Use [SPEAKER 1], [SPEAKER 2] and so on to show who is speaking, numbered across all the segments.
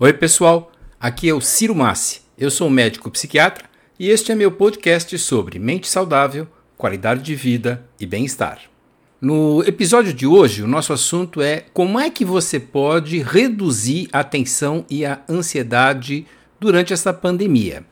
[SPEAKER 1] Oi, pessoal. Aqui é o Ciro Massi. Eu sou médico psiquiatra e este é meu podcast sobre mente saudável, qualidade de vida e bem-estar. No episódio de hoje, o nosso assunto é como é que você pode reduzir a tensão e a ansiedade durante essa pandemia.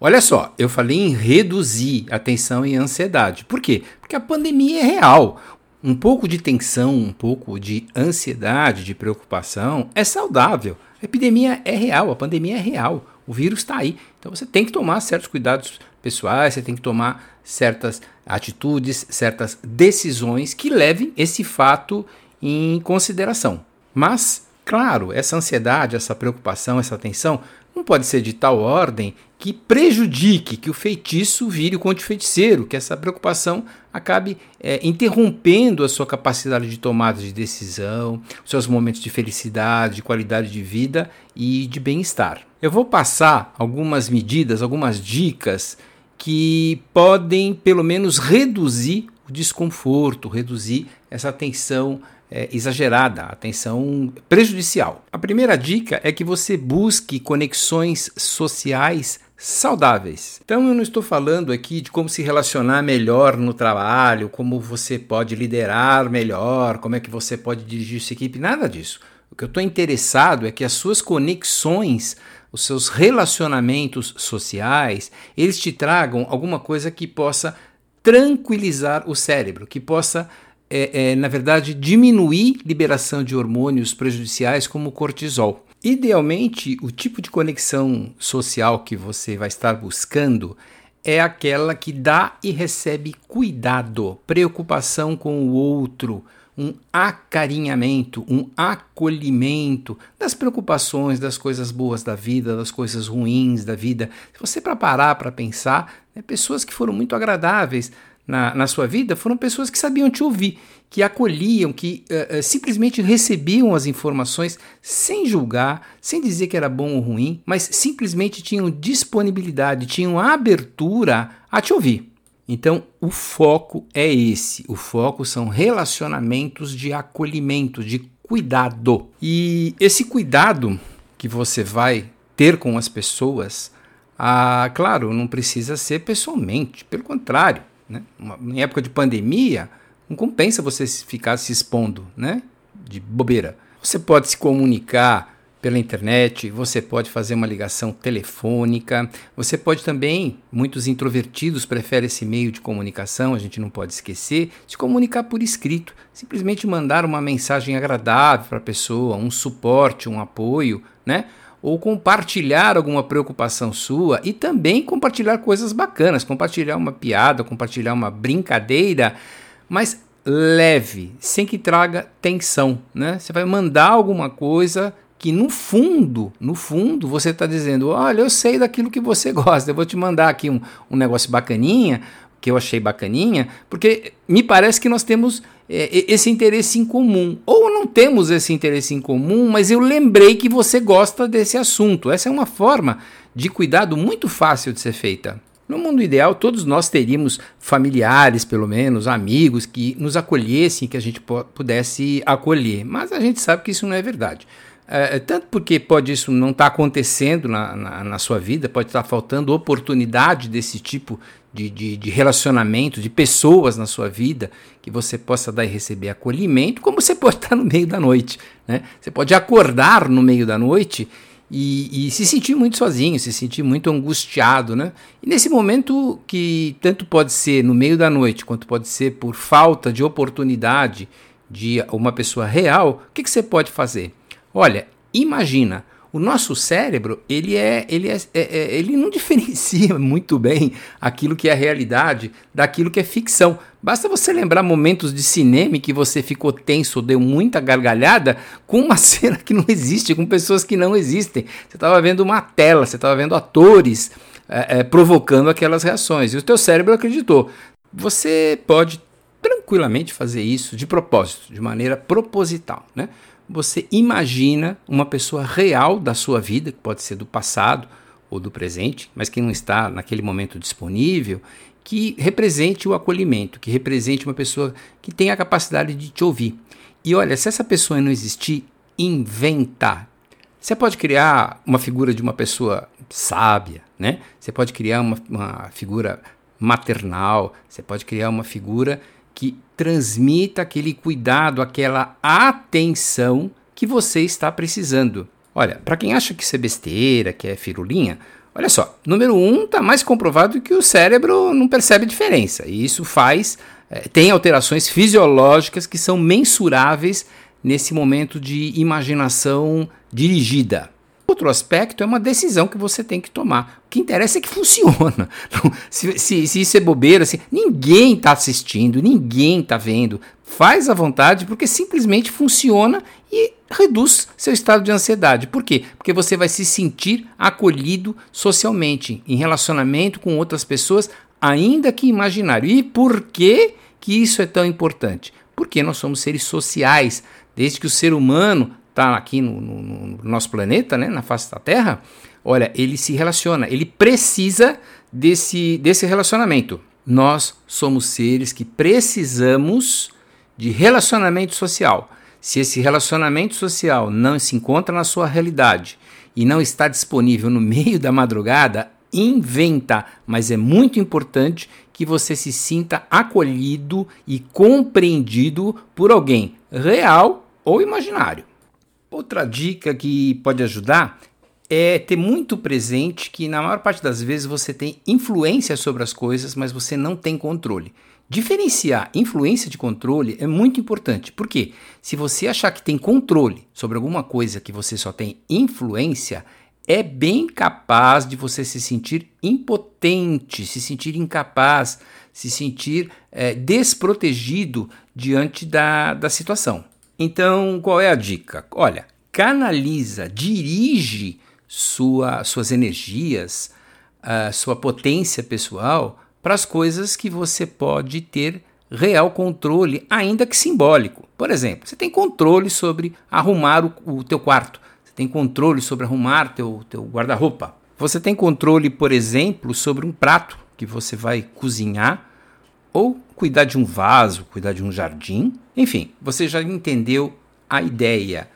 [SPEAKER 1] Olha só, eu falei em reduzir a tensão e a ansiedade. Por quê? Porque a pandemia é real. Um pouco de tensão, um pouco de ansiedade, de preocupação é saudável. A epidemia é real, a pandemia é real, o vírus está aí. Então você tem que tomar certos cuidados pessoais, você tem que tomar certas atitudes, certas decisões que levem esse fato em consideração. Mas, claro, essa ansiedade, essa preocupação, essa tensão não pode ser de tal ordem que prejudique, que o feitiço vire o conde feiticeiro, que essa preocupação acabe é, interrompendo a sua capacidade de tomada de decisão, seus momentos de felicidade, de qualidade de vida e de bem-estar. Eu vou passar algumas medidas, algumas dicas que podem, pelo menos, reduzir o desconforto, reduzir essa tensão é, exagerada, a tensão prejudicial. A primeira dica é que você busque conexões sociais saudáveis. Então eu não estou falando aqui de como se relacionar melhor no trabalho, como você pode liderar melhor, como é que você pode dirigir sua equipe, nada disso. O que eu estou interessado é que as suas conexões, os seus relacionamentos sociais, eles te tragam alguma coisa que possa tranquilizar o cérebro, que possa é, é, na verdade, diminuir liberação de hormônios prejudiciais como o cortisol. Idealmente, o tipo de conexão social que você vai estar buscando é aquela que dá e recebe cuidado, preocupação com o outro, um acarinhamento, um acolhimento das preocupações, das coisas boas da vida, das coisas ruins da vida. Se você para parar para pensar, né, pessoas que foram muito agradáveis, na, na sua vida foram pessoas que sabiam te ouvir, que acolhiam, que uh, uh, simplesmente recebiam as informações sem julgar, sem dizer que era bom ou ruim, mas simplesmente tinham disponibilidade, tinham abertura a te ouvir. Então, o foco é esse. O foco são relacionamentos de acolhimento, de cuidado. E esse cuidado que você vai ter com as pessoas, ah, claro, não precisa ser pessoalmente, pelo contrário. Né? Uma, em época de pandemia, não compensa você ficar se expondo né? de bobeira. Você pode se comunicar pela internet, você pode fazer uma ligação telefônica, você pode também, muitos introvertidos preferem esse meio de comunicação, a gente não pode esquecer, se comunicar por escrito, simplesmente mandar uma mensagem agradável para a pessoa, um suporte, um apoio, né? Ou compartilhar alguma preocupação sua e também compartilhar coisas bacanas, compartilhar uma piada, compartilhar uma brincadeira, mas leve, sem que traga tensão, né? Você vai mandar alguma coisa que no fundo, no fundo, você está dizendo, olha, eu sei daquilo que você gosta, eu vou te mandar aqui um, um negócio bacaninha, que eu achei bacaninha, porque me parece que nós temos é, esse interesse em comum. Ou não temos esse interesse em comum, mas eu lembrei que você gosta desse assunto. Essa é uma forma de cuidado muito fácil de ser feita. No mundo ideal, todos nós teríamos familiares, pelo menos, amigos que nos acolhessem, que a gente pudesse acolher. Mas a gente sabe que isso não é verdade. É, é, tanto porque pode isso não estar tá acontecendo na, na, na, sua vida, pode estar tá faltando oportunidade desse tipo de, de, de, relacionamento, de pessoas na sua vida, que você possa dar e receber acolhimento, como você pode estar no meio da noite. Né? Você pode acordar no meio da noite e, e, se sentir muito sozinho, se sentir muito angustiado. Né? E nesse momento, que tanto pode ser no meio da noite, quanto pode ser por falta de oportunidade de uma pessoa real, o que, que você pode fazer? Olha, imagina o nosso cérebro, ele é, ele é, é, é, ele não diferencia muito bem aquilo que é realidade daquilo que é ficção. Basta você lembrar momentos de cinema em que você ficou tenso, deu muita gargalhada com uma cena que não existe, com pessoas que não existem. Você estava vendo uma tela, você estava vendo atores é, é, provocando aquelas reações e o teu cérebro acreditou. Você pode tranquilamente fazer isso de propósito, de maneira proposital, né? Você imagina uma pessoa real da sua vida, que pode ser do passado ou do presente, mas que não está naquele momento disponível, que represente o acolhimento, que represente uma pessoa que tem a capacidade de te ouvir. E olha, se essa pessoa não existir, inventa. Você pode criar uma figura de uma pessoa sábia, né? Você pode criar uma, uma figura maternal, você pode criar uma figura que transmita aquele cuidado, aquela atenção que você está precisando. Olha, para quem acha que isso é besteira, que é firulinha, olha só, número um, está mais comprovado que o cérebro não percebe diferença. E isso faz, é, tem alterações fisiológicas que são mensuráveis nesse momento de imaginação dirigida. Outro aspecto é uma decisão que você tem que tomar. O que interessa é que funciona. se, se, se, isso é bobeira, assim, ninguém está assistindo, ninguém está vendo. Faz à vontade porque simplesmente funciona e reduz seu estado de ansiedade. Por quê? Porque você vai se sentir acolhido socialmente, em relacionamento com outras pessoas, ainda que imaginário. E por que, que isso é tão importante? Porque nós somos seres sociais. Desde que o ser humano está aqui no, no, no, nosso planeta, né, na face da Terra, olha, ele se relaciona, ele precisa desse, desse relacionamento. Nós somos seres que precisamos de relacionamento social. Se esse relacionamento social não se encontra na sua realidade e não está disponível no meio da madrugada, inventa, mas é muito importante que você se sinta acolhido e compreendido por alguém real ou imaginário. Outra dica que pode ajudar é ter muito presente que na maior parte das vezes você tem influência sobre as coisas, mas você não tem controle. Diferenciar influência de controle é muito importante, porque se você achar que tem controle sobre alguma coisa que você só tem influência, é bem capaz de você se sentir impotente, se sentir incapaz, se sentir é, desprotegido diante da, da situação. Então, qual é a dica? Olha, canaliza, dirige sua, suas energias, uh, sua potência pessoal para as coisas que você pode ter real controle, ainda que simbólico. Por exemplo, você tem controle sobre arrumar o, o teu quarto, você tem controle sobre arrumar teu, teu guarda-roupa. Você tem controle, por exemplo, sobre um prato que você vai cozinhar ou cuidar de um vaso, cuidar de um jardim. Enfim, você já entendeu a ideia.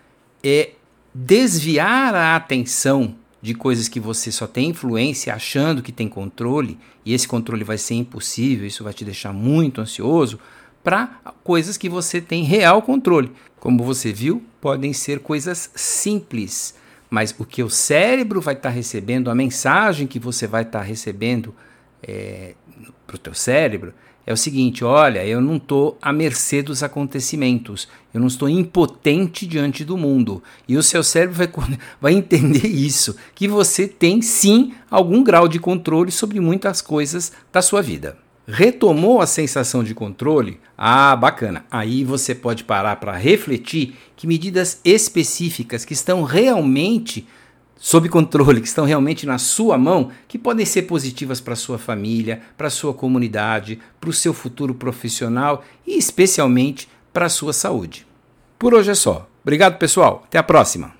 [SPEAKER 1] É desviar a atenção de coisas que você só tem influência achando que tem controle, e esse controle vai ser impossível, isso vai te deixar muito ansioso, para coisas que você tem real controle. Como você viu, podem ser coisas simples, mas o que o cérebro vai estar tá recebendo, a mensagem que você vai estar tá recebendo é, para o teu cérebro, é o seguinte: olha, eu não estou à mercê dos acontecimentos, eu não estou impotente diante do mundo. E o seu cérebro vai, vai entender isso, que você tem sim algum grau de controle sobre muitas coisas da sua vida. Retomou a sensação de controle? Ah, bacana. Aí você pode parar para refletir que medidas específicas que estão realmente sob controle, que estão realmente na sua mão, que podem ser positivas para sua família, para sua comunidade, para o seu futuro profissional e especialmente para a sua saúde. Por hoje é só. Obrigado, pessoal. Até a próxima.